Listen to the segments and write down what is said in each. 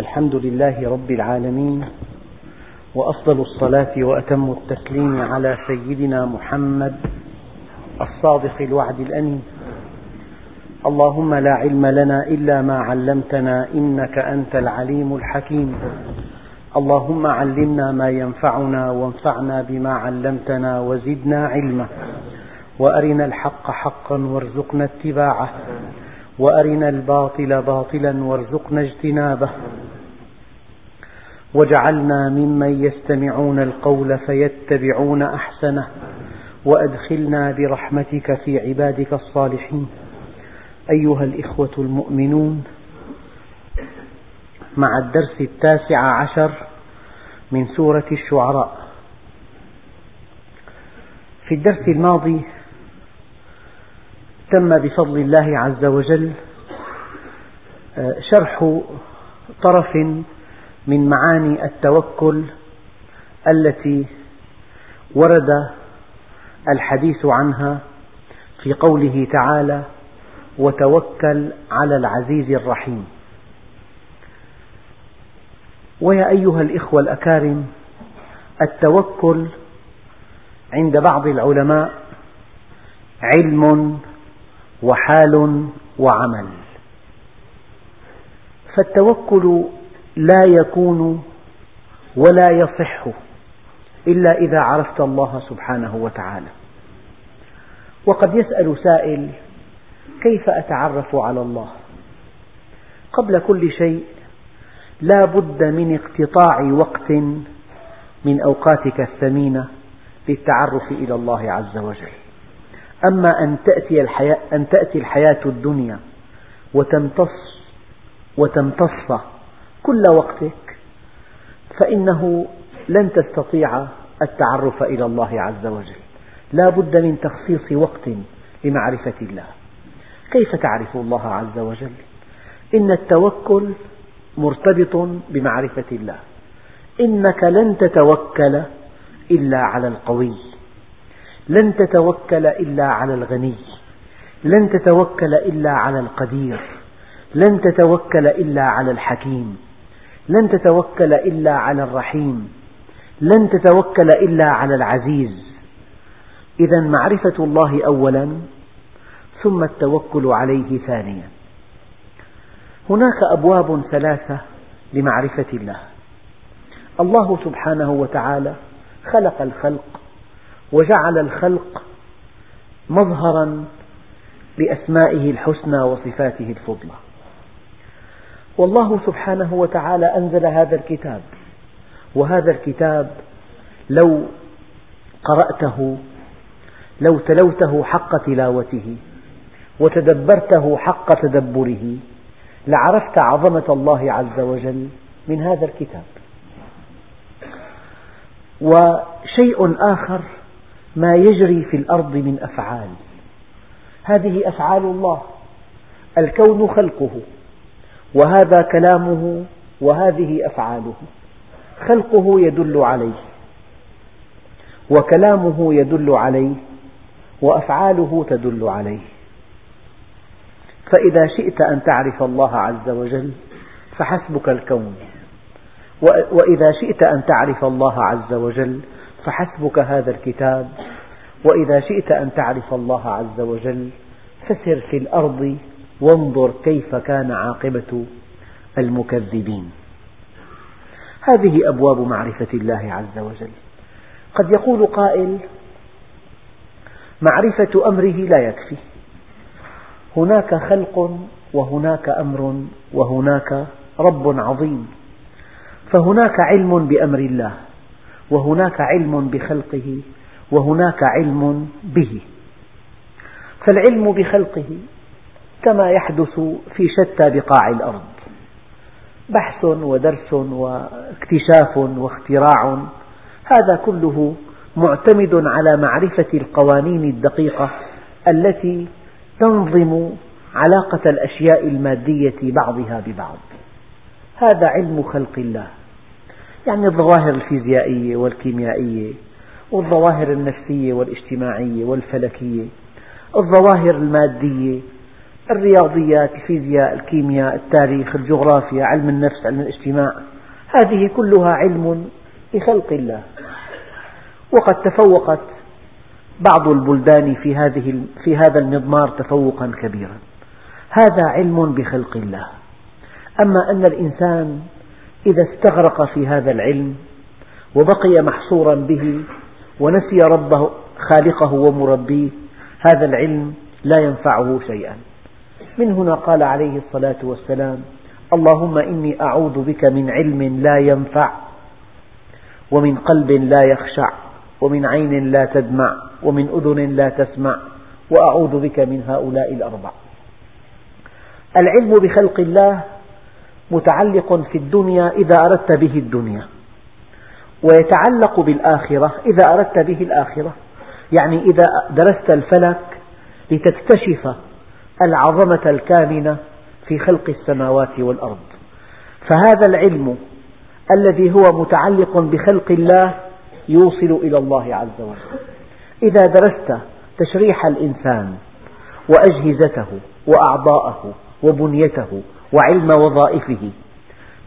الحمد لله رب العالمين وأفضل الصلاة وأتم التسليم على سيدنا محمد الصادق الوعد الأمين. اللهم لا علم لنا إلا ما علمتنا إنك أنت العليم الحكيم. اللهم علمنا ما ينفعنا وانفعنا بما علمتنا وزدنا علما. وأرنا الحق حقا وارزقنا اتباعه. وأرنا الباطل باطلا وارزقنا اجتنابه. واجعلنا ممن يستمعون القول فيتبعون أحسنه وأدخلنا برحمتك في عبادك الصالحين. أيها الإخوة المؤمنون مع الدرس التاسع عشر من سورة الشعراء. في الدرس الماضي تم بفضل الله عز وجل شرح طرف من معاني التوكل التي ورد الحديث عنها في قوله تعالى وتوكل على العزيز الرحيم. ويا أيها الإخوة الأكارم التوكل عند بعض العلماء علم وحال وعمل. فالتوكل لا يكون ولا يصح إلا إذا عرفت الله سبحانه وتعالى. وقد يسأل سائل كيف أتعرف على الله؟ قبل كل شيء لا بد من اقتطاع وقت من أوقاتك الثمينة للتعرف إلى الله عز وجل. أما أن تأتي الحياة, أن تأتي الحياة الدنيا وتمتص وتمتص كل وقتك فإنه لن تستطيع التعرف إلى الله عز وجل. لا بد من تخصيص وقت لمعرفة الله. كيف تعرف الله عز وجل؟ إن التوكل مرتبط بمعرفة الله. إنك لن تتوكل إلا على القوي. لن تتوكل إلا على الغني. لن تتوكل إلا على القدير. لن تتوكل إلا على الحكيم. لن تتوكل إلا على الرحيم لن تتوكل إلا على العزيز. إذا معرفة الله أولا ثم التوكل عليه ثانيا. هناك أبواب ثلاثة لمعرفة الله. الله سبحانه وتعالى خلق الخلق وجعل الخلق مظهرا لأسمائه الحسنى وصفاته الفضلى. والله سبحانه وتعالى أنزل هذا الكتاب. وهذا الكتاب لو قرأته لو تلوته حق تلاوته وتدبرته حق تدبره لعرفت عظمة الله عز وجل من هذا الكتاب. وشيء آخر ما يجري في الأرض من أفعال. هذه أفعال الله. الكون خلقه. وهذا كلامه وهذه أفعاله. خلقه يدل عليه وكلامه يدل عليه وأفعاله تدل عليه. فإذا شئت أن تعرف الله عز وجل فحسبك الكون. وإذا شئت أن تعرف الله عز وجل فحسبك هذا الكتاب. وإذا شئت أن تعرف الله عز وجل فسر في الأرض وانظر كيف كان عاقبة المكذبين. هذه أبواب معرفة الله عز وجل. قد يقول قائل معرفة أمره لا يكفي. هناك خلق وهناك أمر وهناك رب عظيم. فهناك علم بأمر الله وهناك علم بخلقه وهناك علم به. فالعلم بخلقه كما يحدث في شتى بقاع الأرض. بحث ودرس واكتشاف واختراع هذا كله معتمد على معرفة القوانين الدقيقة التي تنظم علاقة الأشياء المادية بعضها ببعض. هذا علم خلق الله. يعني الظواهر الفيزيائية والكيميائية والظواهر النفسية والاجتماعية والفلكية الظواهر المادية الرياضيات الفيزياء الكيمياء التاريخ الجغرافيا علم النفس علم الاجتماع هذه كلها علم بخلق الله. وقد تفوقت بعض البلدان في, هذه في هذا المضمار تفوقا كبيرا. هذا علم بخلق الله. أما أن الإنسان إذا استغرق في هذا العلم وبقي محصورا به ونسي ربه خالقه ومربيه هذا العلم لا ينفعه شيئا. من هنا قال عليه الصلاة والسلام اللهم إني أعوذ بك من علم لا ينفع ومن قلب لا يخشع ومن عين لا تدمع ومن أذن لا تسمع وأعوذ بك من هؤلاء الأربع. العلم بخلق الله متعلق في الدنيا إذا أردت به الدنيا ويتعلق بالآخرة إذا أردت به الآخرة. يعني إذا درست الفلك لتكتشف العظمة الكامنة في خلق السماوات والأرض. فهذا العلم الذي هو متعلق بخلق الله يوصل إلى الله عز وجل. إذا درست تشريح الإنسان وأجهزته وأعضاءه وبنيته وعلم وظائفه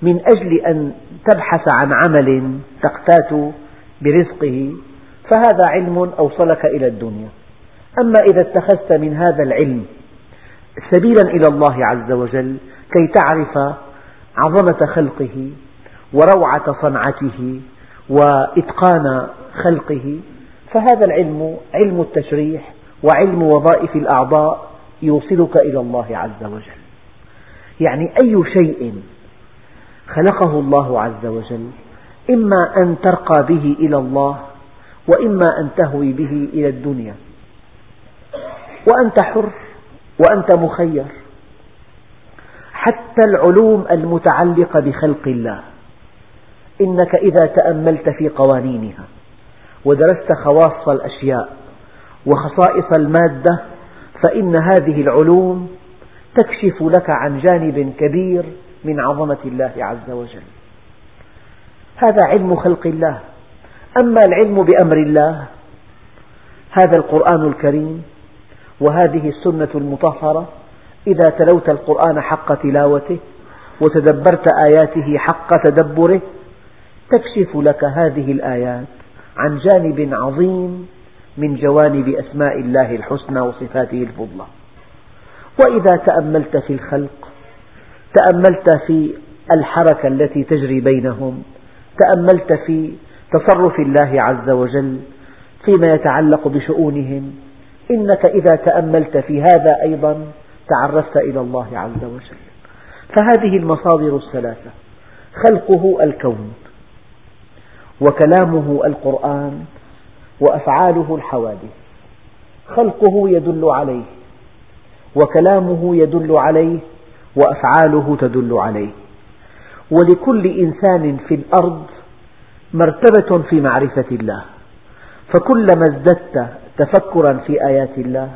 من أجل أن تبحث عن عمل تقتات برزقه فهذا علم أوصلك إلى الدنيا. أما إذا اتخذت من هذا العلم سبيلا إلى الله عز وجل كي تعرف عظمة خلقه وروعة صنعته وإتقان خلقه. فهذا العلم علم التشريح وعلم وظائف الأعضاء يوصلك إلى الله عز وجل. يعني أي شيء خلقه الله عز وجل إما أن ترقى به إلى الله وإما أن تهوي به إلى الدنيا. وأنت حر وأنت مخير. حتى العلوم المتعلقة بخلق الله. إنك إذا تأملت في قوانينها ودرست خواص الأشياء وخصائص المادة فإن هذه العلوم تكشف لك عن جانب كبير من عظمة الله عز وجل. هذا علم خلق الله. أما العلم بأمر الله هذا القرآن الكريم وهذه السنة المطهرة إذا تلوت القرآن حق تلاوته وتدبرت آياته حق تدبره تكشف لك هذه الآيات عن جانب عظيم من جوانب أسماء الله الحسنى وصفاته الفضلى. وإذا تأملت في الخلق تأملت في الحركة التي تجري بينهم تأملت في تصرف الله عز وجل فيما يتعلق بشؤونهم إنك إذا تأملت في هذا أيضا تعرفت إلى الله عز وجل. فهذه المصادر الثلاثة. خلقه الكون وكلامه القرآن وأفعاله الحوادث. خلقه يدل عليه وكلامه يدل عليه وأفعاله تدل عليه. ولكل إنسان في الأرض مرتبة في معرفة الله. فكلما ازددت تفكرا في آيات الله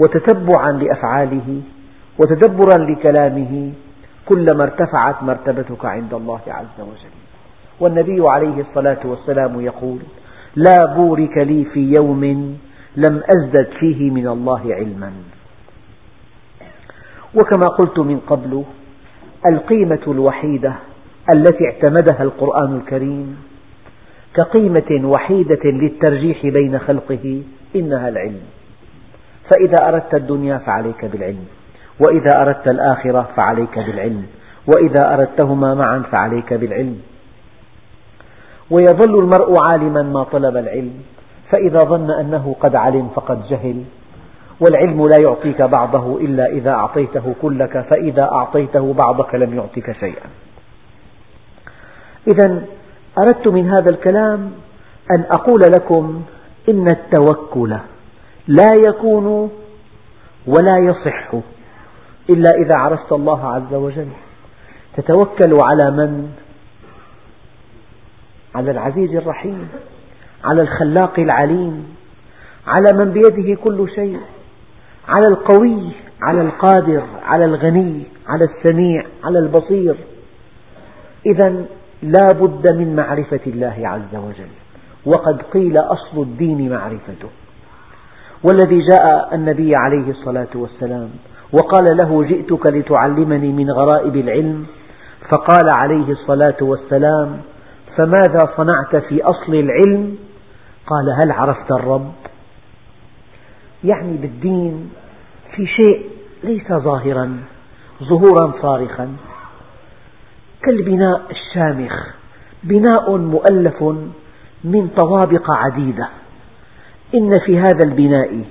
وتتبعا لأفعاله وتدبرا لكلامه كلما ارتفعت مرتبتك عند الله عز وجل. والنبي عليه الصلاة والسلام يقول لا بورك لي في يوم لم أزدد فيه من الله علما. وكما قلت من قبل القيمة الوحيدة التي اعتمدها القرآن الكريم كقيمة وحيدة للترجيح بين خلقه إنها العلم. فإذا أردت الدنيا فعليك بالعلم وإذا أردت الآخرة فعليك بالعلم وإذا أردتهما معا فعليك بالعلم. ويظل المرء عالما ما طلب العلم فإذا ظن أنه قد علم فقد جهل. والعلم لا يعطيك بعضه إلا إذا أعطيته كلك فإذا أعطيته بعضك لم يعطك شيئا. إذا أردت من هذا الكلام أن أقول لكم إن التوكل لا يكون ولا يصح إلا إذا عرفت الله عز وجل تتوكل على من؟ على العزيز الرحيم على الخلاق العليم على من بيده كل شيء على القوي على القادر على الغني على السميع على البصير إذا لا بد من معرفة الله عز وجل. وقد قيل أصل الدين معرفته. والذي جاء النبي عليه الصلاة والسلام وقال له جئتك لتعلمني من غرائب العلم فقال عليه الصلاة والسلام فماذا صنعت في أصل العلم؟ قال هل عرفت الرب؟ يعني بالدين في شيء ليس ظاهرا ظهورا صارخا كالبناء الشامخ بناء مؤلف من طوابق عديدة. إن في هذا البناء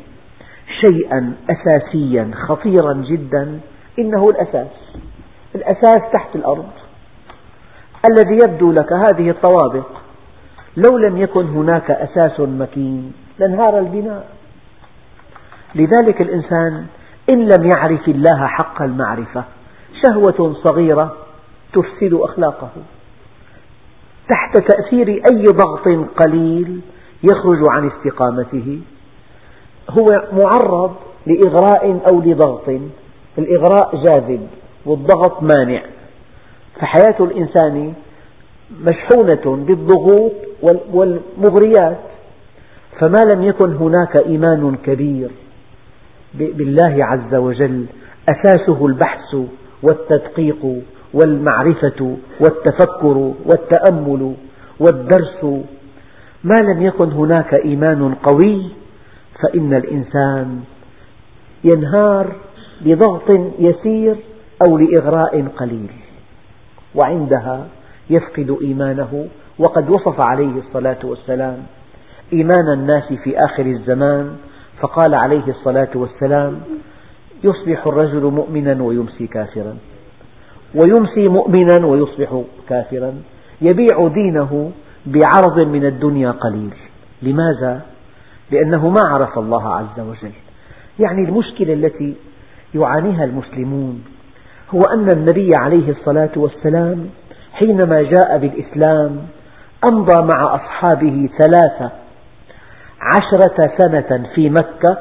شيئا أساسيا خطيرا جدا إنه الأساس الأساس تحت الأرض. الذي يبدو لك هذه الطوابق لو لم يكن هناك أساس مكين لانهار البناء. لذلك الإنسان إن لم يعرف الله حق المعرفة شهوة صغيرة تفسد أخلاقه. تحت تأثير أي ضغط قليل يخرج عن استقامته. هو معرض لإغراء أو لضغط. الإغراء جاذب والضغط مانع. فحياة الإنسان مشحونة بالضغوط والمغريات. فما لم يكن هناك إيمان كبير بالله عز وجل أساسه البحث والتدقيق والمعرفة والتفكر والتأمل والدرس. ما لم يكن هناك إيمان قوي فإن الإنسان ينهار بضغط يسير أو لإغراء قليل وعندها يفقد إيمانه. وقد وصف عليه الصلاة والسلام إيمان الناس في آخر الزمان فقال عليه الصلاة والسلام يصبح الرجل مؤمنا ويمسي كافرا. ويمسي مؤمنا ويصبح كافرا. يبيع دينه بعرض من الدنيا قليل. لماذا؟ لأنه ما عرف الله عز وجل. يعني المشكلة التي يعانيها المسلمون هو أن النبي عليه الصلاة والسلام حينما جاء بالإسلام أمضى مع أصحابه ثلاثة عشرة سنة في مكة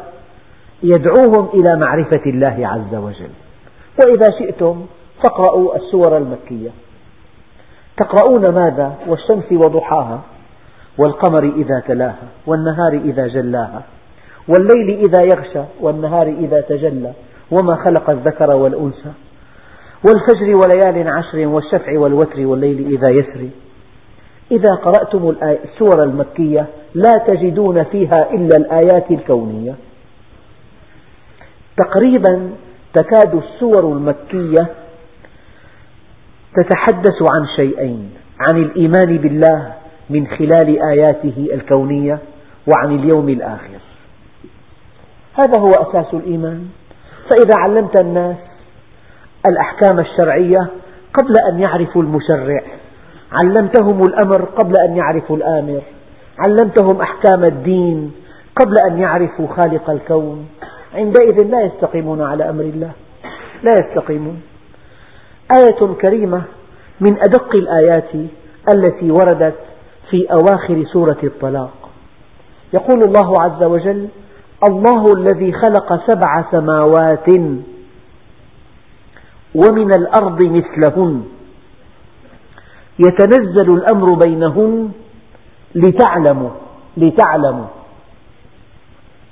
يدعوهم إلى معرفة الله عز وجل. وإذا شئتم فاقرأوا السور المكية. تقرؤون ماذا؟ والشمس وضحاها والقمر إذا تلاها والنهار إذا جلاها والليل إذا يغشى والنهار إذا تجلى وما خلق الذكر والأنثى والفجر وليال عشر والشفع والوتر والليل إذا يسري إذا قرأتم السور المكية لا تجدون فيها إلا الآيات الكونية. تقريبا تكاد السور المكية تتحدث عن شيئين عن الإيمان بالله من خلال آياته الكونية وعن اليوم الآخر. هذا هو أساس الإيمان. فإذا علمت الناس الأحكام الشرعية قبل أن يعرفوا المشرع علمتهم الأمر قبل أن يعرفوا الآمر علمتهم أحكام الدين قبل أن يعرفوا خالق الكون عندئذ لا يستقيمون على أمر الله. لا يستقيمون. آية كريمة من أدق الآيات التي وردت في أواخر سورة الطلاق. يقول الله عز وجل الله الذي خلق سبع سماوات ومن الأرض مثلهن. يتنزل الأمر بينهن لتعلموا لتعلموا.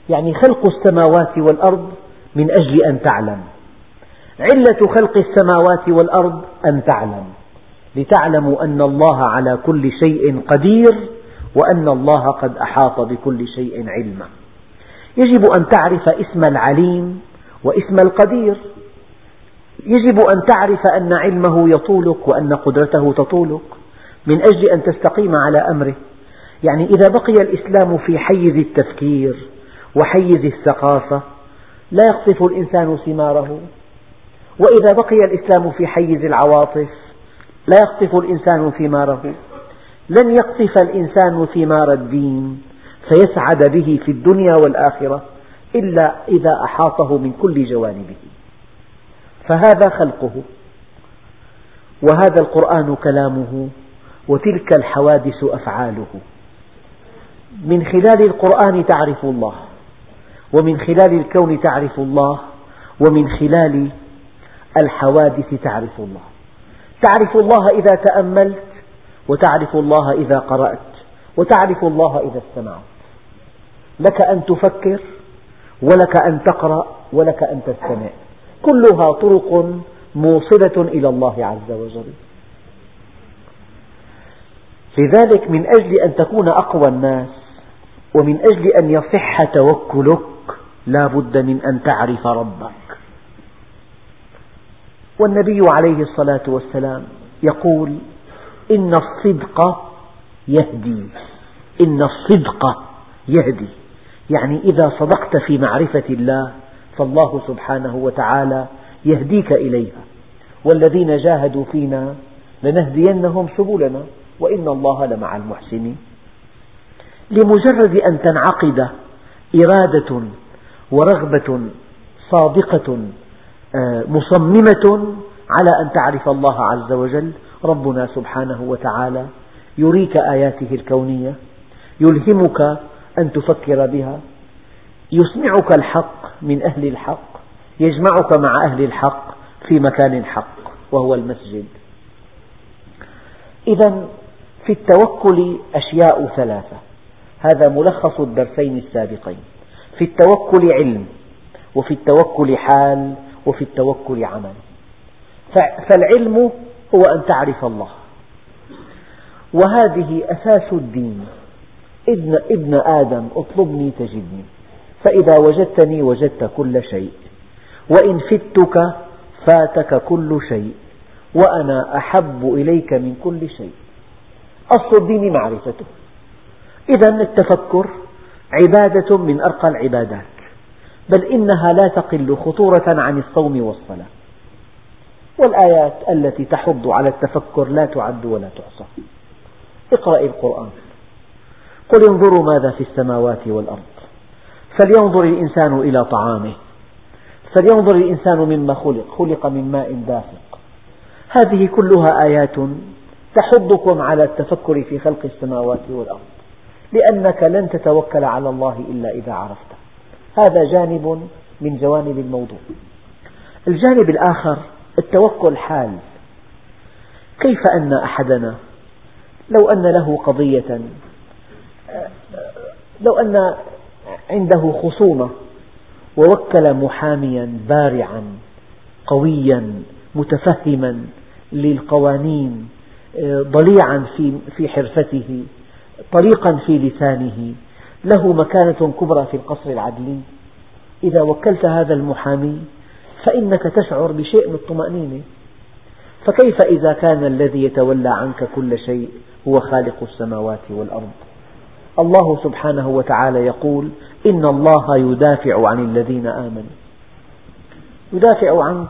يعني خلق السماوات والأرض من أجل أن تعلم. علة خلق السماوات والأرض أن تعلم. لتعلموا أن الله على كل شيء قدير وأن الله قد أحاط بكل شيء علما. يجب أن تعرف اسم العليم واسم القدير. يجب أن تعرف أن علمه يطولك وأن قدرته تطولك من أجل أن تستقيم على أمره. يعني إذا بقي الإسلام في حيز التفكير وحيز الثقافة لا يقطف الإنسان ثماره. وإذا بقي الإسلام في حيز العواطف لا يقطف الإنسان ثماره لن يقطف الإنسان ثمار الدين فيسعد به في الدنيا والآخرة إلا إذا أحاطه من كل جوانبه. فهذا خلقه وهذا القرآن كلامه وتلك الحوادث أفعاله. من خلال القرآن تعرف الله ومن خلال الكون تعرف الله ومن خلال الحوادث تعرف الله. تعرف الله إذا تأملت وتعرف الله إذا قرأت وتعرف الله إذا استمعت. لك أن تفكر ولك أن تقرأ ولك أن تستمع. كلها طرق موصلة إلى الله عز وجل. لذلك من أجل أن تكون أقوى الناس ومن أجل أن يصح توكلك لا بد من أن تعرف ربك. والنبي عليه الصلاة والسلام يقول إن الصدق يهدي إن الصدق يهدي. يعني إذا صدقت في معرفة الله فالله سبحانه وتعالى يهديك إليها. والذين جاهدوا فينا لنهدينهم سبلنا وإن الله لمع المحسنين. لمجرد أن تنعقد إرادة ورغبة صادقة مصممة على أن تعرف الله عز وجل. ربنا سبحانه وتعالى يريك آياته الكونية يلهمك أن تفكر بها يسمعك الحق من أهل الحق يجمعك مع أهل الحق في مكان الحق وهو المسجد. إذا في التوكل أشياء ثلاثة. هذا ملخص الدرسين السابقين. في التوكل علم وفي التوكل حال وفي التوكل عمل. فالعلم هو أن تعرف الله. وهذه أساس الدين. ابن, ابن آدم اطلبني تجدني. فإذا وجدتني وجدت كل شيء. وإن فتك فاتك كل شيء. وأنا أحب إليك من كل شيء. أصل الدين معرفته. إذا التفكر عبادة من أرقى العبادات. بل إنها لا تقل خطورة عن الصوم والصلاة. والآيات التي تحض على التفكر لا تعد ولا تحصى اقرأ القرآن. قل انظروا ماذا في السماوات والأرض. فلينظر الإنسان إلى طعامه. فلينظر الإنسان مما خلق. خلق من ماء دافق. هذه كلها آيات تحضكم على التفكر في خلق السماوات والأرض. لأنك لن تتوكل على الله إلا إذا عرفته. هذا جانب من جوانب الموضوع. الجانب الآخر التوكل حال كيف أن أحدنا لو أن له قضية لو أن عنده خصومة ووكل محاميا بارعا قويا متفهما للقوانين ضليعا في حرفته طليقا في لسانه له مكانة كبرى في القصر العدلي إذا وكلت هذا المحامي فإنك تشعر بشيء من الطمأنينة فكيف إذا كان الذي يتولى عنك كل شيء هو خالق السماوات والأرض؟ الله سبحانه وتعالى يقول إن الله يدافع عن الذين آمنوا. يدافع عنك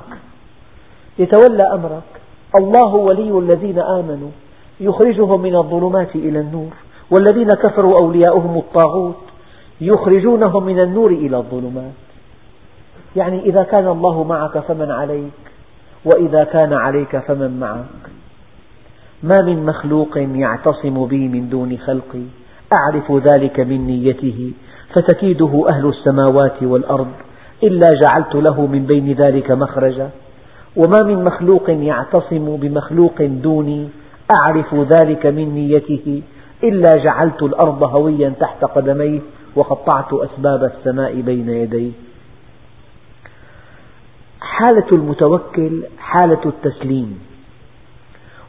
يتولى أمرك. الله ولي الذين آمنوا. يخرجهم من الظلمات إلى النور. والذين كفروا أولياؤهم الطاغوت يخرجونهم من النور إلى الظلمات. يعني إذا كان الله معك فمن عليك وإذا كان عليك فمن معك. ما من مخلوق يعتصم بي من دون خلقي أعرف ذلك من نيته فتكيده أهل السماوات والأرض إلا جعلت له من بين ذلك مخرجا. وما من مخلوق يعتصم بمخلوق دوني أعرف ذلك من نيته إلا جعلت الأرض هويا تحت قدميه وقطعت أسباب السماء بين يديه. حالة المتوكل حالة التسليم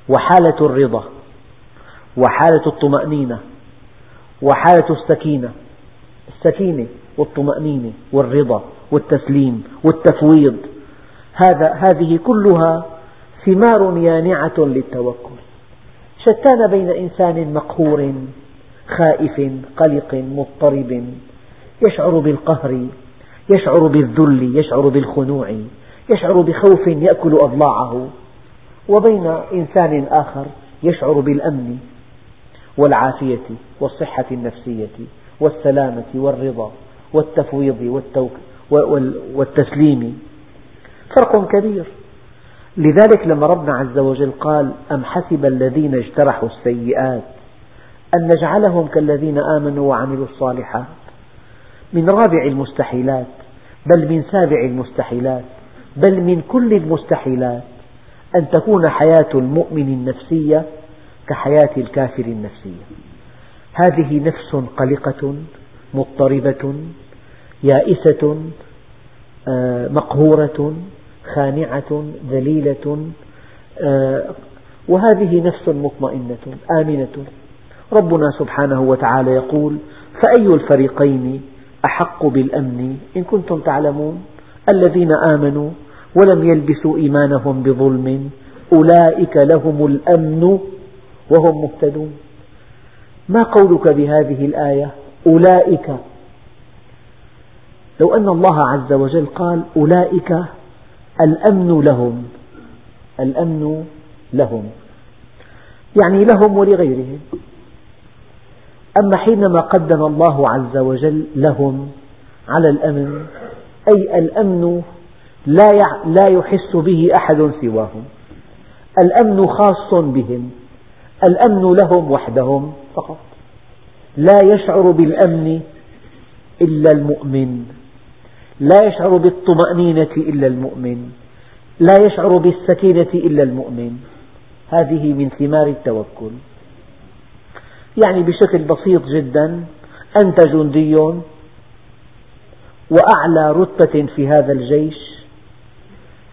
وحالة الرضا وحالة الطمأنينة وحالة السكينة السكينة والطمأنينة والرضا والتسليم والتفويض. هذا هذه كلها ثمار يانعة للتوكل. شتان بين إنسان مقهور خائف قلق مضطرب. يشعر بالقهر يشعر بالذل يشعر بالخنوع يشعر بخوف يأكل أضلاعه. وبين إنسان آخر يشعر بالأمن والعافية والصحة النفسية والسلامة والرضا والتفويض والتسليم. فرق كبير. لذلك لما ربنا عز وجل قال أم حسب الذين اجترحوا السيئات؟ أن نجعلهم كالذين آمنوا وعملوا الصالحات. من رابع المستحيلات بل من سابع المستحيلات بل من كل المستحيلات أن تكون حياة المؤمن النفسية كحياة الكافر النفسية. هذه نفس قلقة مضطربة يائسة آه، مقهورة خانعة ذليلة آه، وهذه نفس مطمئنة آمنة. ربنا سبحانه وتعالى يقول فأي الفريقين أحق بالأمن؟ إن كنتم تعلمون الذين آمنوا ولم يلبسوا إيمانهم بظلم أولئك لهم الأمن وهم مهتدون. ما قولك بهذه الآية؟ أولئك. لو أن الله عز وجل قال أولئك الأمن لهم. الأمن لهم. يعني لهم ولغيرهم. أما حينما قدم الله عز وجل لهم على الأمن أي الأمن لا يحس به أحد سواهم. الأمن خاص بهم. الأمن لهم وحدهم فقط. لا يشعر بالأمن إلا المؤمن. لا يشعر بالطمأنينة إلا المؤمن. لا يشعر بالسكينة إلا المؤمن. هذه من ثمار التوكل. يعني بشكل بسيط جدا أنت جندي وأعلى رتبة في هذا الجيش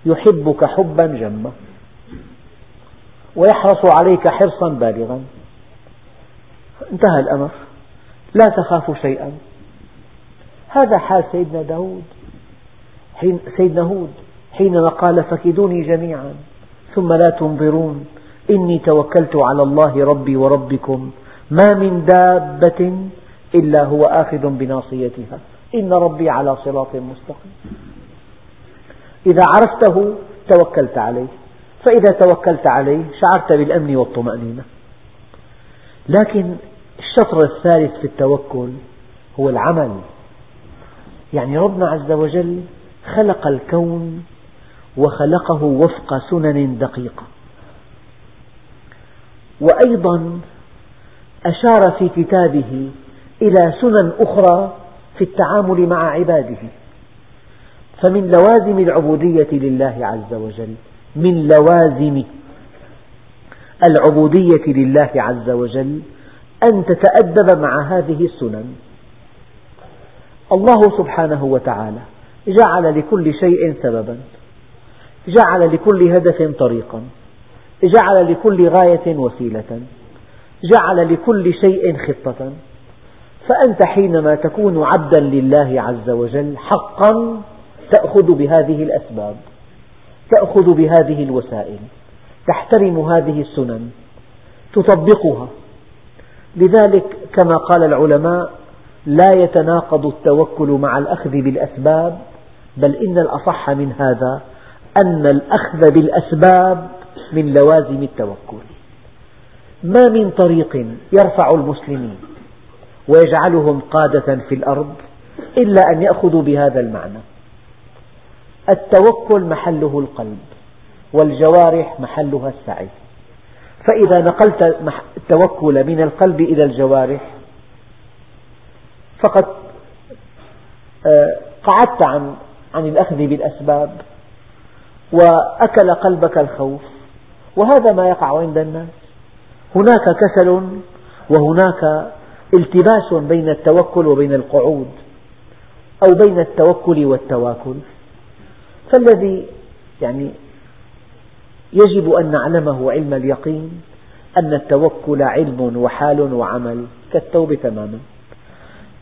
يحبك حبا جما ويحرص عليك حرصا بالغا. انتهى الأمر. لا تخاف شيئا. هذا حال سيدنا داود. حين سيدنا هود حينما قال فكدوني جميعا ثم لا تنظرون إني توكلت على الله ربي وربكم ما من دابة إلا هو آخذ بناصيتها. إن ربي على صراط مستقيم. إذا عرفته توكلت عليه. فإذا توكلت عليه شعرت بالأمن والطمأنينة. لكن الشطر الثالث في التوكل هو العمل. يعني ربنا عز وجل خلق الكون وخلقه وفق سنن دقيقة. وأيضا أشار في كتابه إلى سنن أخرى في التعامل مع عباده. فمن لوازم العبودية لله عز وجل من لوازم العبودية لله عز وجل أن تتأدب مع هذه السنن. الله سبحانه وتعالى جعل لكل شيء سببا جعل لكل هدف طريقا جعل لكل غاية وسيلة جعل لكل شيء خطة. فأنت حينما تكون عبدا لله عز وجل حقا تأخذ بهذه الأسباب تأخذ بهذه الوسائل تحترم هذه السنن تطبقها. لذلك كما قال العلماء لا يتناقض التوكل مع الأخذ بالأسباب بل إن الأصح من هذا أن الأخذ بالأسباب من لوازم التوكل. ما من طريق يرفع المسلمين ويجعلهم قادة في الأرض إلا أن يأخذوا بهذا المعنى. التوكل محله القلب والجوارح محلها السعي. فإذا نقلت التوكل من القلب إلى الجوارح فقد آه، قعدت عن عن الأخذ بالأسباب وأكل قلبك الخوف وهذا ما يقع عند الناس. هناك كسل وهناك التباس بين التوكل وبين القعود أو بين التوكل والتواكل. فالذي يعني يجب أن نعلمه علم اليقين أن التوكل علم وحال وعمل كالتوبة تماما.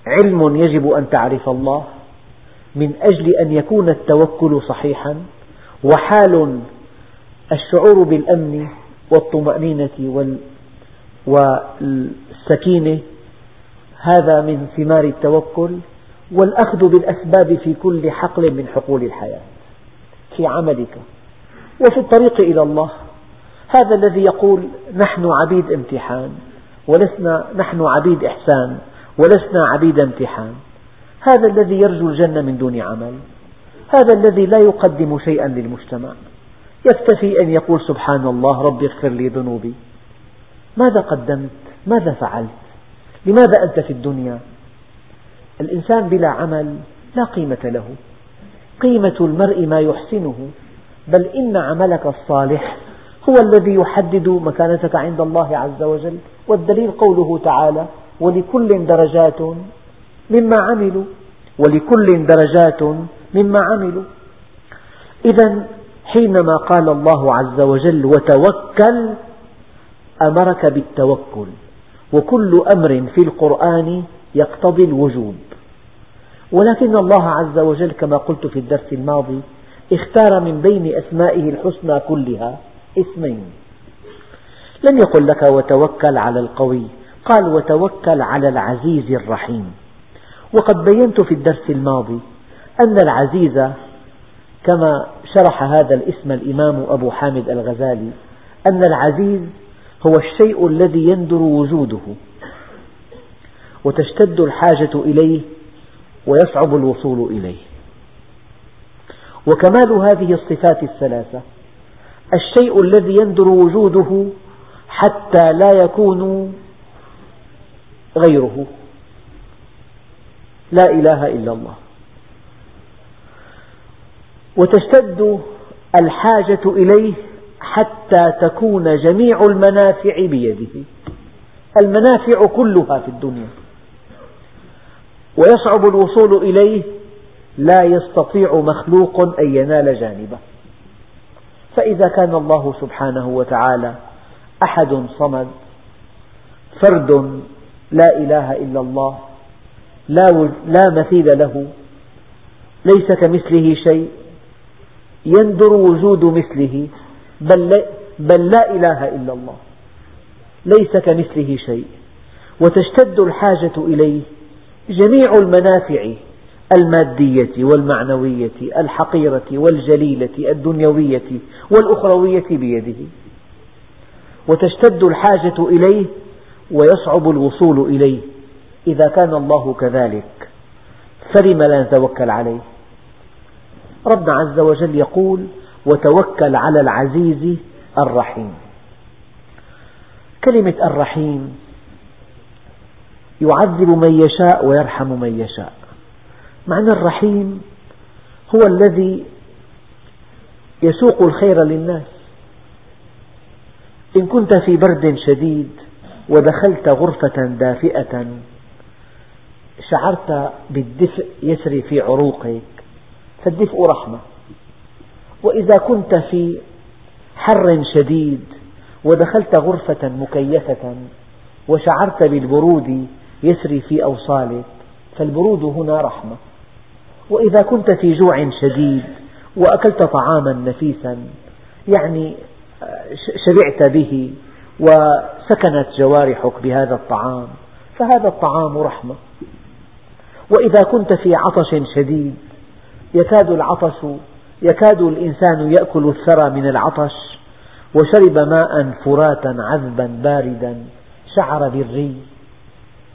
علم يجب أن تعرف الله من أجل أن يكون التوكل صحيحا وحال الشعور بالأمن والطمأنينة والسكينة. هذا من ثمار التوكل والأخذ بالأسباب في كل حقل من حقول الحياة. في عملك وفي الطريق إلى الله. هذا الذي يقول نحن عبيد امتحان ولسنا نحن عبيد إحسان. ولسنا عبيد امتحان. هذا الذي يرجو الجنة من دون عمل. هذا الذي لا يقدم شيئا للمجتمع. يكتفي أن يقول سبحان الله رب اغفر لي ذنوبي. ماذا قدمت؟ ماذا فعلت؟ لماذا أنت في الدنيا؟ الإنسان بلا عمل لا قيمة له. قيمة المرء ما يحسنه. بل إن عملك الصالح هو الذي يحدد مكانتك عند الله عز وجل. والدليل قوله تعالى ولكل درجات مما عملوا ولكل درجات مما عملوا. إذا حينما قال الله عز وجل وتوكل أمرك بالتوكل وكل أمر في القرآن يقتضي الوجوب. ولكن الله عز وجل كما قلت في الدرس الماضي اختار من بين أسمائه الحسنى كلها اسمين. لم يقل لك وتوكل على القوي قال وتوكل على العزيز الرحيم. وقد بينت في الدرس الماضي أن العزيز كما شرح هذا الاسم الإمام أبو حامد الغزالي أن العزيز هو الشيء الذي يندر وجوده وتشتد الحاجة إليه ويصعب الوصول إليه. وكمال هذه الصفات الثلاثة الشيء الذي يندر وجوده حتى لا يكون غيره. لا إله إلا الله. وتشتد الحاجة إليه حتى تكون جميع المنافع بيده. المنافع كلها في الدنيا. ويصعب الوصول إليه لا يستطيع مخلوق أن ينال جانبه. فإذا كان الله سبحانه وتعالى أحد صمد فرد لا إله إلا الله لا مثيل له ليس كمثله شيء يندر وجود مثله بل, بل لا إله إلا الله ليس كمثله شيء. وتشتد الحاجة إليه جميع المنافع المادية والمعنوية الحقيرة والجليلة الدنيوية والأخروية بيده. وتشتد الحاجة إليه ويصعب الوصول إليه. إذا كان الله كذلك فلم لا نتوكل عليه؟ ربنا عز وجل يقول وتوكل على العزيز الرحيم كلمة الرحيم يعذب من يشاء ويرحم من يشاء. معنى الرحيم هو الذي يسوق الخير للناس. إن كنت في برد شديد ودخلت غرفة دافئة. شعرت بالدفء يسري في عروقك فالدفء رحمة. وإذا كنت في حر شديد ودخلت غرفة مكيفة وشعرت بالبرود يسري في أوصالك فالبرود هنا رحمة. وإذا كنت في جوع شديد وأكلت طعاما نفيسا يعني شبعت به وسكنت جوارحك بهذا الطعام فهذا الطعام رحمة. وإذا كنت في عطش شديد يكاد العطش يكاد الإنسان يأكل الثرى من العطش وشرب ماء فراتا عذبا باردا شعر بالري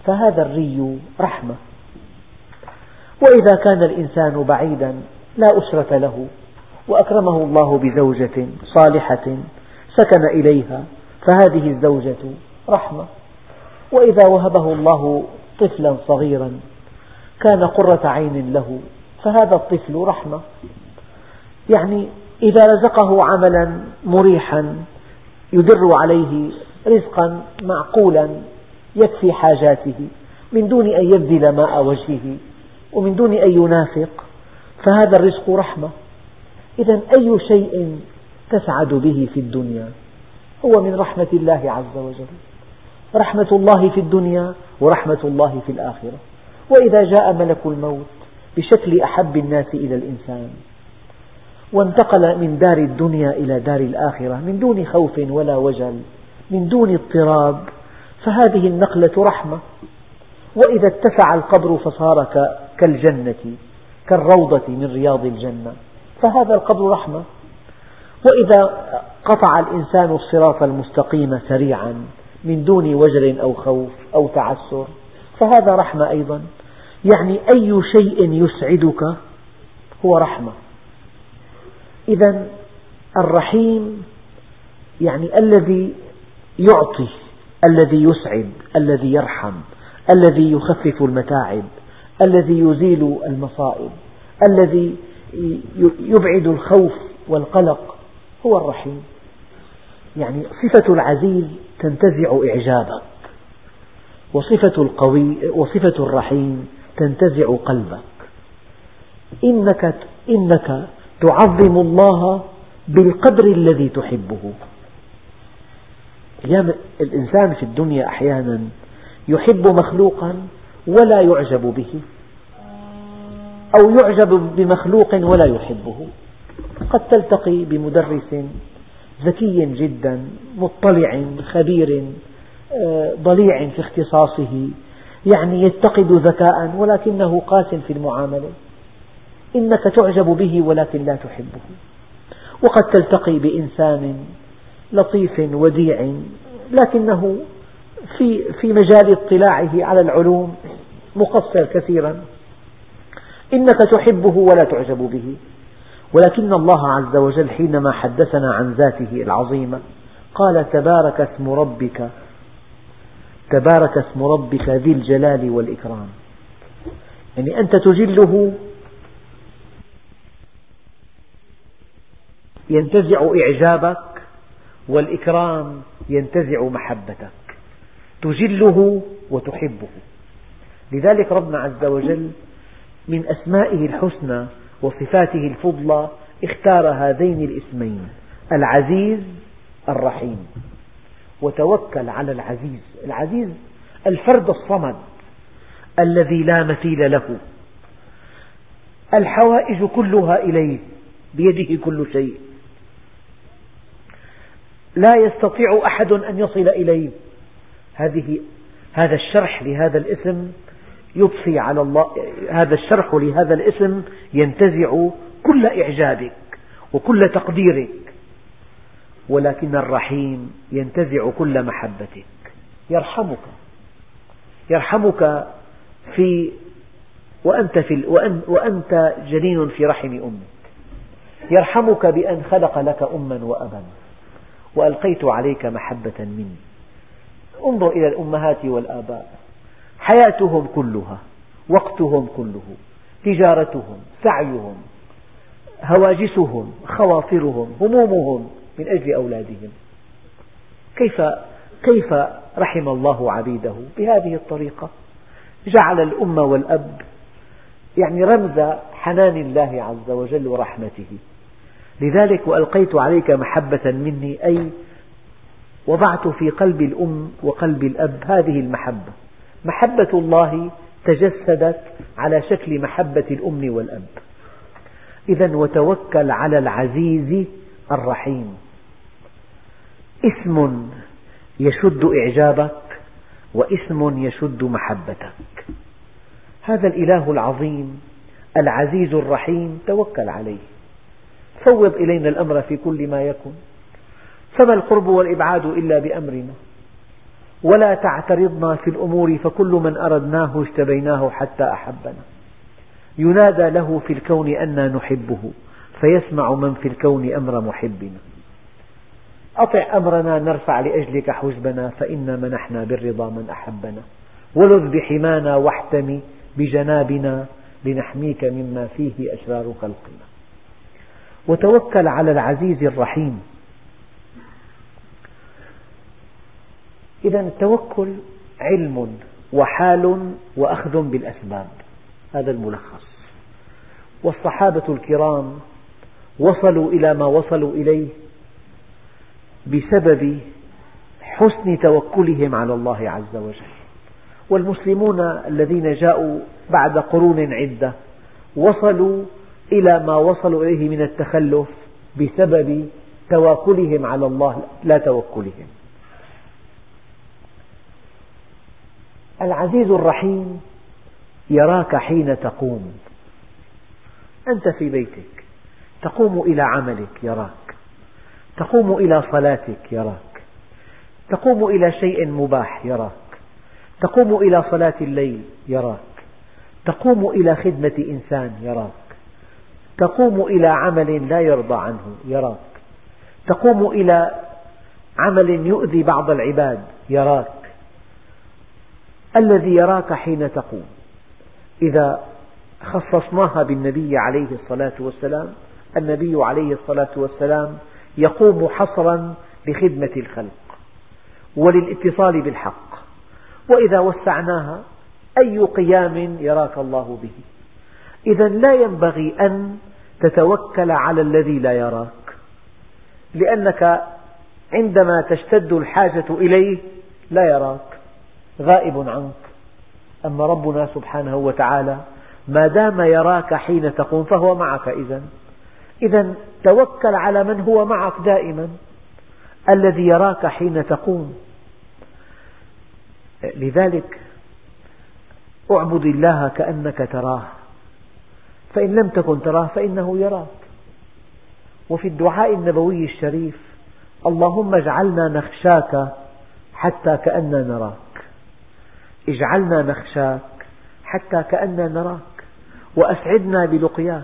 فهذا الري رحمة. وإذا كان الإنسان بعيدا لا أسرة له وأكرمه الله بزوجة صالحة سكن إليها فهذه الزوجة رحمة. وإذا وهبه الله طفلا صغيرا كان قرة عين له فهذا الطفل رحمة. يعني إذا رزقه عملا مريحا يدر عليه رزقا معقولا يكفي حاجاته من دون أن يبذل ماء وجهه ومن دون أن ينافق فهذا الرزق رحمة. إذا أي شيء تسعد به في الدنيا؟ هو من رحمة الله عز وجل. رحمة الله في الدنيا ورحمة الله في الآخرة. وإذا جاء ملك الموت بشكل أحب الناس إلى الإنسان وانتقل من دار الدنيا إلى دار الآخرة من دون خوف ولا وجل من دون اضطراب فهذه النقلة رحمة. وإذا اتسع القبر فصار كالجنة كالروضة من رياض الجنة فهذا القبر رحمة. وإذا قطع الإنسان الصراط المستقيم سريعا من دون وجل أو خوف أو تعسر. فهذا رحمة أيضا. يعني أي شيء يسعدك هو رحمة. إذا الرحيم يعني الذي يعطي الذي يسعد الذي يرحم الذي يخفف المتاعب الذي يزيل المصائب الذي يبعد الخوف والقلق هو الرحيم. يعني صفة العزيز تنتزع إعجابك وصفة القوي وصفة الرحيم تنتزع قلبك. إنك إنك تعظم الله بالقدر الذي تحبه. الإنسان في الدنيا أحيانا يحب مخلوقا ولا يعجب به أو يعجب بمخلوق ولا يحبه. قد تلتقي بمدرس ذكي جدا مطلع خبير آه، ضليع في اختصاصه يعني يتقد ذكاء ولكنه قاس في المعاملة. إنك تعجب به ولكن لا تحبه. وقد تلتقي بإنسان لطيف وديع لكنه في في مجال اطلاعه على العلوم مقصر كثيرا. إنك تحبه ولا تعجب به. ولكن الله عز وجل حينما حدثنا عن ذاته العظيمة قال تبارك اسم ربك تبارك اسم ربك ذي الجلال والإكرام. يعني أنت تجله ينتزع إعجابك والإكرام ينتزع محبتك. تجله وتحبه. لذلك ربنا عز وجل من أسمائه الحسنى وصفاته الفضلى اختار هذين الاسمين العزيز الرحيم. وتوكل على العزيز. العزيز الفرد الصمد الذي لا مثيل له. الحوائج كلها إليه بيده كل شيء. لا يستطيع أحد أن يصل إليه. هذه هذا الشرح لهذا الاسم يضفي على الله هذا الشرح لهذا الاسم ينتزع كل إعجابك وكل تقديرك ولكن الرحيم ينتزع كل محبتك. يرحمك يرحمك في وأنت, في وأنت جنين في رحم أمك. يرحمك بأن خلق لك أما وأبا وألقيت عليك محبة مني. انظر إلى الأمهات والآباء. حياتهم كلها وقتهم كله تجارتهم سعيهم هواجسهم خواطرهم همومهم من أجل أولادهم. كيف كيف رحم الله عبيده بهذه الطريقة؟ جعل الأم والأب يعني رمز حنان الله عز وجل ورحمته. لذلك وألقيت عليك محبة مني أي وضعت في قلب الأم وقلب الأب هذه المحبة. محبة الله تجسدت على شكل محبة الأم والأب. إذا وتوكل على العزيز الرحيم. اسم يشد إعجابك واسم يشد محبتك. هذا الإله العظيم العزيز الرحيم توكل عليه. فوض إلينا الأمر في كل ما يكن فما القرب والإبعاد إلا بأمرنا. ولا تعترضنا في الأمور فكل من أردناه اجتبيناه حتى أحبنا. ينادى له في الكون أنا نحبه فيسمع من في الكون أمر محبنا. أطع أمرنا نرفع لأجلك حجبنا فإنا منحنا بالرضا من أحبنا. ولذ بحمانا واحتمي بجنابنا لنحميك مما فيه أشرار خلقنا. وتوكل على العزيز الرحيم إذا التوكل علم وحال وأخذ بالأسباب. هذا الملخص. والصحابة الكرام وصلوا إلى ما وصلوا إليه بسبب حسن توكلهم على الله عز وجل. والمسلمون الذين جاءوا بعد قرون عدة وصلوا إلى ما وصلوا إليه من التخلف بسبب تواكلهم على الله لا توكلهم. العزيز الرحيم يراك حين تقوم. أنت في بيتك تقوم إلى عملك يراك. تقوم إلى صلاتك يراك. تقوم إلى شيء مباح يراك. تقوم إلى صلاة الليل يراك. تقوم إلى خدمة إنسان يراك. تقوم إلى عمل لا يرضى عنه يراك. تقوم إلى عمل يؤذي بعض العباد يراك. الذي يراك حين تقوم. إذا خصصناها بالنبي عليه الصلاة والسلام النبي عليه الصلاة والسلام يقوم حصرا لخدمة الخلق وللاتصال بالحق. وإذا وسعناها أي قيام يراك الله به؟ إذا لا ينبغي أن تتوكل على الذي لا يراك لأنك عندما تشتد الحاجة إليه لا يراك. غائب عنك. أما ربنا سبحانه وتعالى ما دام يراك حين تقوم فهو معك إذا إذا توكل على من هو معك دائما. الذي يراك حين تقوم. لذلك اعبد الله كأنك تراه. فإن لم تكن تراه فإنه يراك. وفي الدعاء النبوي الشريف اللهم اجعلنا نخشاك حتى كأننا نراك. اجعلنا نخشاك حتى كأننا نراك وأسعدنا بلقياك.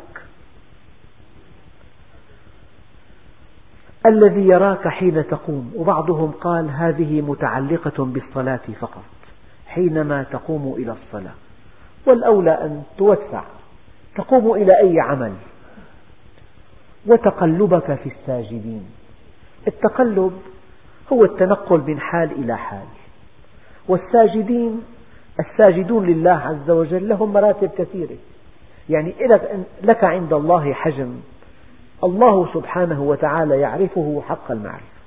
الذي يراك حين تقوم. وبعضهم قال هذه متعلقة بالصلاة فقط حينما تقوم إلى الصلاة. والأولى أن توسع. تقوم إلى أي عمل. وتقلبك في الساجدين. التقلب هو التنقل من حال إلى حال. والساجدين الساجدون لله عز وجل لهم مراتب كثيرة. يعني لك عند الله حجم. الله سبحانه وتعالى يعرفه حق المعرفة.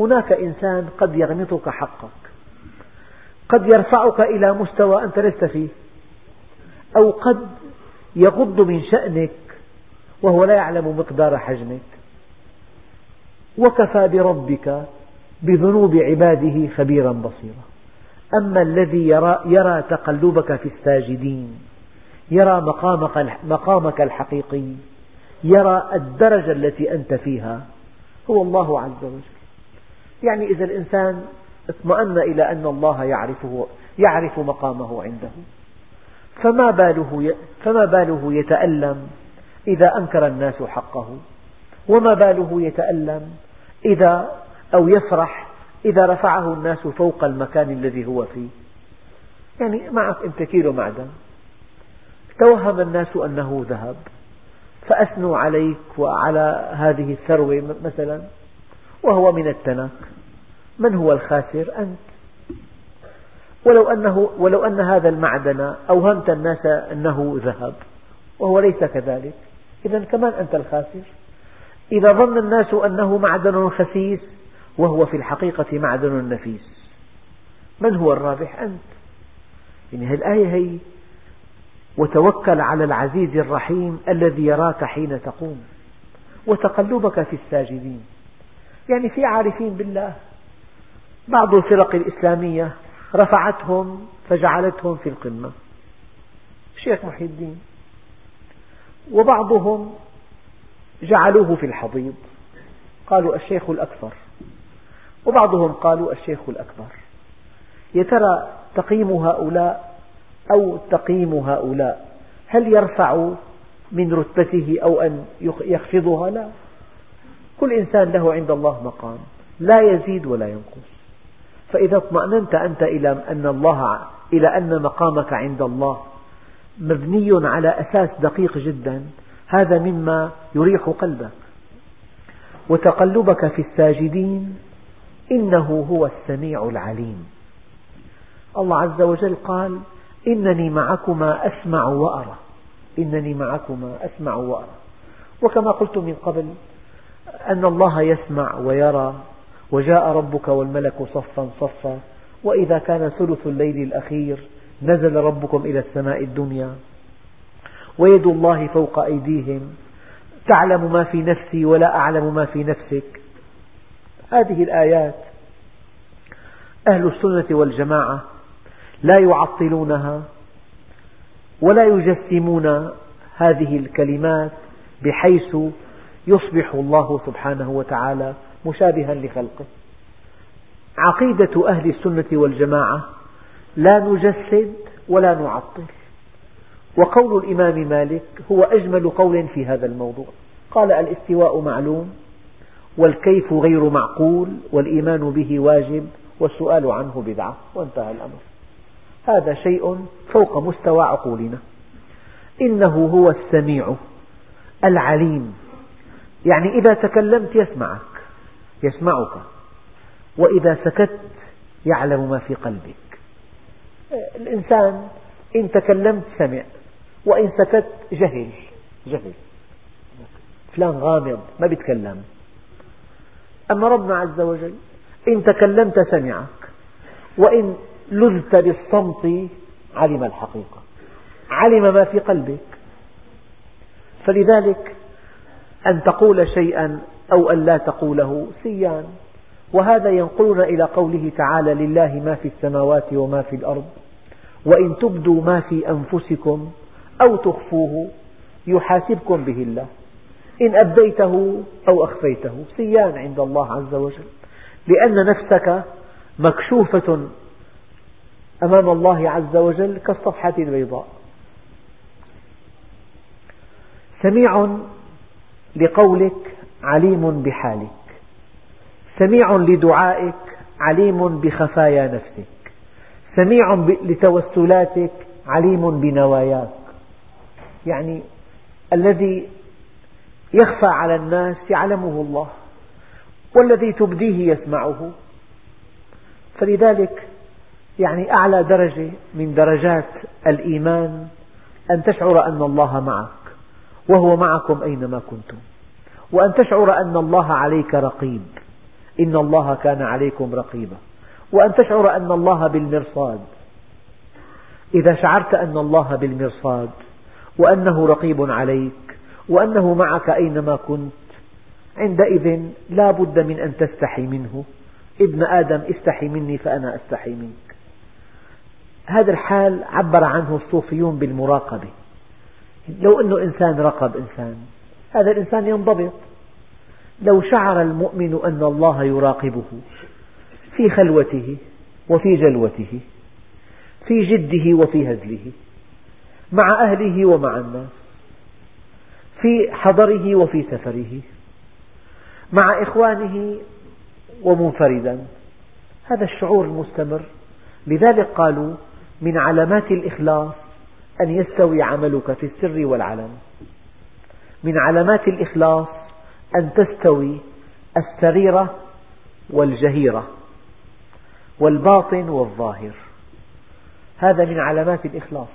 هناك إنسان قد يغمطك حقك. قد يرفعك إلى مستوى أنت لست فيه. أو قد يغض من شأنك وهو لا يعلم مقدار حجمك. وكفى بربك بذنوب عباده خبيرا بصيرا. أما الذي يرى, يرى تقلبك في الساجدين يرى مقامك, مقامك الحقيقي يرى الدرجة التي أنت فيها هو الله عز وجل. يعني إذا الإنسان اطمأن إلى أن الله يعرفه يعرف مقامه عنده. فما باله فما باله يتألم إذا أنكر الناس حقه؟ وما باله يتألم إذا أو يفرح إذا رفعه الناس فوق المكان الذي هو فيه. يعني معك أنت كيلو معدن. توهم الناس أنه ذهب. فأثنوا عليك وعلى هذه الثروة مثلا. وهو من التنك. من هو الخاسر؟ أنت. ولو, أنه ولو أن هذا المعدن أوهمت الناس أنه ذهب. وهو ليس كذلك. إذا كمان أنت الخاسر. إذا ظن الناس أنه معدن خسيس وهو في الحقيقة معدن نفيس. من هو الرابح؟ أنت. يعني الآية هي وتوكل على العزيز الرحيم الذي يراك حين تقوم. وتقلبك في الساجدين. يعني في عارفين بالله. بعض الفرق الإسلامية رفعتهم فجعلتهم في القمة. الشيخ محي الدين. وبعضهم جعلوه في الحضيض. قالوا الشيخ الأكثر. وبعضهم قالوا الشيخ الأكبر. يا ترى تقييم هؤلاء أو تقييم هؤلاء هل يرفع من رتبته أو أن يخفضها؟ لا. كل إنسان له عند الله مقام لا يزيد ولا ينقص. فإذا اطمأننت أنت إلى أن الله إلى أن مقامك عند الله مبني على أساس دقيق جدا هذا مما يريح قلبك. وتقلبك في الساجدين إنه هو السميع العليم. الله عز وجل قال إنني معكما أسمع وأرى. إنني معكما أسمع وأرى. وكما قلت من قبل أن الله يسمع ويرى وجاء ربك والملك صفا صفا. وإذا كان ثلث الليل الأخير نزل ربكم إلى السماء الدنيا. ويد الله فوق أيديهم. تعلم ما في نفسي ولا أعلم ما في نفسك. هذه الآيات أهل السنة والجماعة لا يعطلونها ولا يجسمون هذه الكلمات بحيث يصبح الله سبحانه وتعالى مشابها لخلقه. عقيدة أهل السنة والجماعة لا نجسد ولا نعطل. وقول الإمام مالك هو أجمل قول في هذا الموضوع. قال الاستواء معلوم والكيف غير معقول والإيمان به واجب والسؤال عنه بدعة وانتهى الأمر. هذا شيء فوق مستوى عقولنا. إنه هو السميع العليم. يعني إذا تكلمت يسمعك يسمعك. وإذا سكت يعلم ما في قلبك. الإنسان إن تكلمت سمع وإن سكت جهل جهل. فلان غامض ما بيتكلم. أما ربنا عز وجل إن تكلمت سمعك وإن لذت بالصمت علم الحقيقة. علم ما في قلبك. فلذلك أن تقول شيئا أو أن لا تقوله سيان. وهذا ينقلنا إلى قوله تعالى لله ما في السماوات وما في الأرض. وإن تبدوا ما في أنفسكم أو تخفوه يحاسبكم به الله. إن أبديته أو أخفيته. سيان عند الله عز وجل. لأن نفسك مكشوفة أمام الله عز وجل كالصفحة البيضاء. سميع لقولك عليم بحالك. سميع لدعائك عليم بخفايا نفسك. سميع لتوسلاتك عليم بنواياك. يعني الذي يخفى على الناس يعلمه الله والذي تبديه يسمعه. فلذلك يعني أعلى درجة من درجات الإيمان أن تشعر أن الله معك وهو معكم أينما كنتم وأن تشعر أن الله عليك رقيب إن الله كان عليكم رقيبا وأن تشعر أن الله بالمرصاد. إذا شعرت أن الله بالمرصاد وأنه رقيب عليك وأنه معك أينما كنت. عندئذ لا بد من أن تستحي منه. ابن آدم استحي مني فأنا أستحي منك. هذا الحال عبر عنه الصوفيون بالمراقبة. لو أنه إنسان رقب إنسان هذا الإنسان ينضبط. لو شعر المؤمن أن الله يراقبه في خلوته وفي جلوته في جده وفي هزله مع أهله ومع الناس في حضره وفي سفره مع إخوانه ومنفردا. هذا الشعور المستمر. لذلك قالوا من علامات الإخلاص أن يستوي عملك في السر والعلن. من علامات الإخلاص أن تستوي السريرة والجهيرة والباطن والظاهر. هذا من علامات الإخلاص.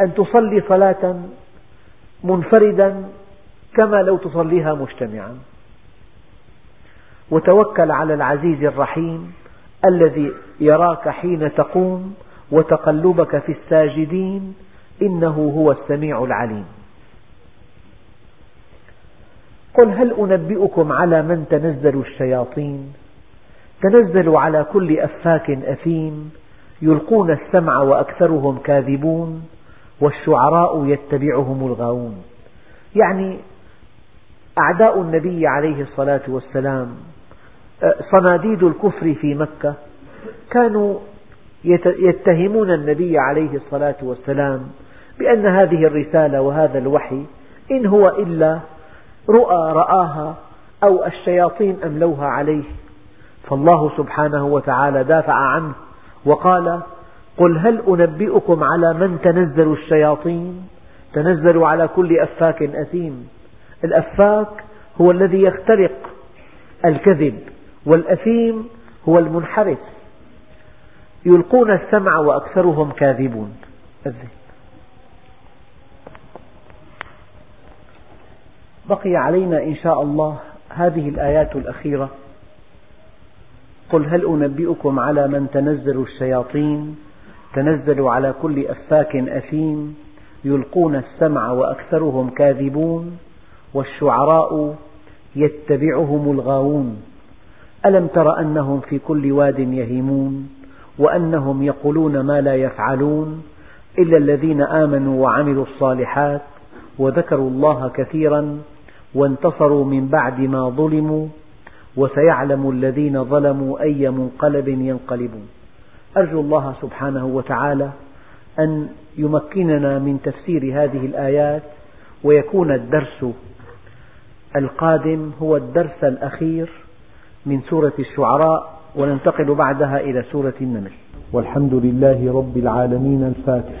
أن تصلي صلاة منفردا كما لو تصليها مجتمعا. وتوكل على العزيز الرحيم الذي يراك حين تقوم وتقلبك في الساجدين إنه هو السميع العليم. قل هل أنبئكم على من تنزل الشياطين؟ تنزل على كل أفاك أثيم يلقون السمع وأكثرهم كاذبون. والشعراء يتبعهم الغاوون. يعني أعداء النبي عليه الصلاة والسلام صناديد الكفر في مكة كانوا يتهمون النبي عليه الصلاة والسلام بأن هذه الرسالة وهذا الوحي إن هو إلا رؤى رآها أو الشياطين أملوها عليه. فالله سبحانه وتعالى دافع عنه وقال قل هل أنبئكم على من تنزل الشياطين؟ تنزل على كل أفاك أثيم. الأفاك هو الذي يخترق الكذب والأثيم هو المنحرف. يلقون السمع وأكثرهم كاذبون. بقي علينا إن شاء الله هذه الآيات الأخيرة. قل هل أنبئكم على من تنزل الشياطين؟ تنزل على كل أفاك أثيم يلقون السمع وأكثرهم كاذبون والشعراء يتبعهم الغاوون ألم تر أنهم في كل واد يهيمون وأنهم يقولون ما لا يفعلون إلا الذين آمنوا وعملوا الصالحات وذكروا الله كثيرا وانتصروا من بعد ما ظلموا وسيعلم الذين ظلموا أي منقلب ينقلبون أرجو الله سبحانه وتعالى أن يمكننا من تفسير هذه الآيات ويكون الدرس القادم هو الدرس الأخير من سورة الشعراء وننتقل بعدها إلى سورة النمل. والحمد لله رب العالمين الفاتح.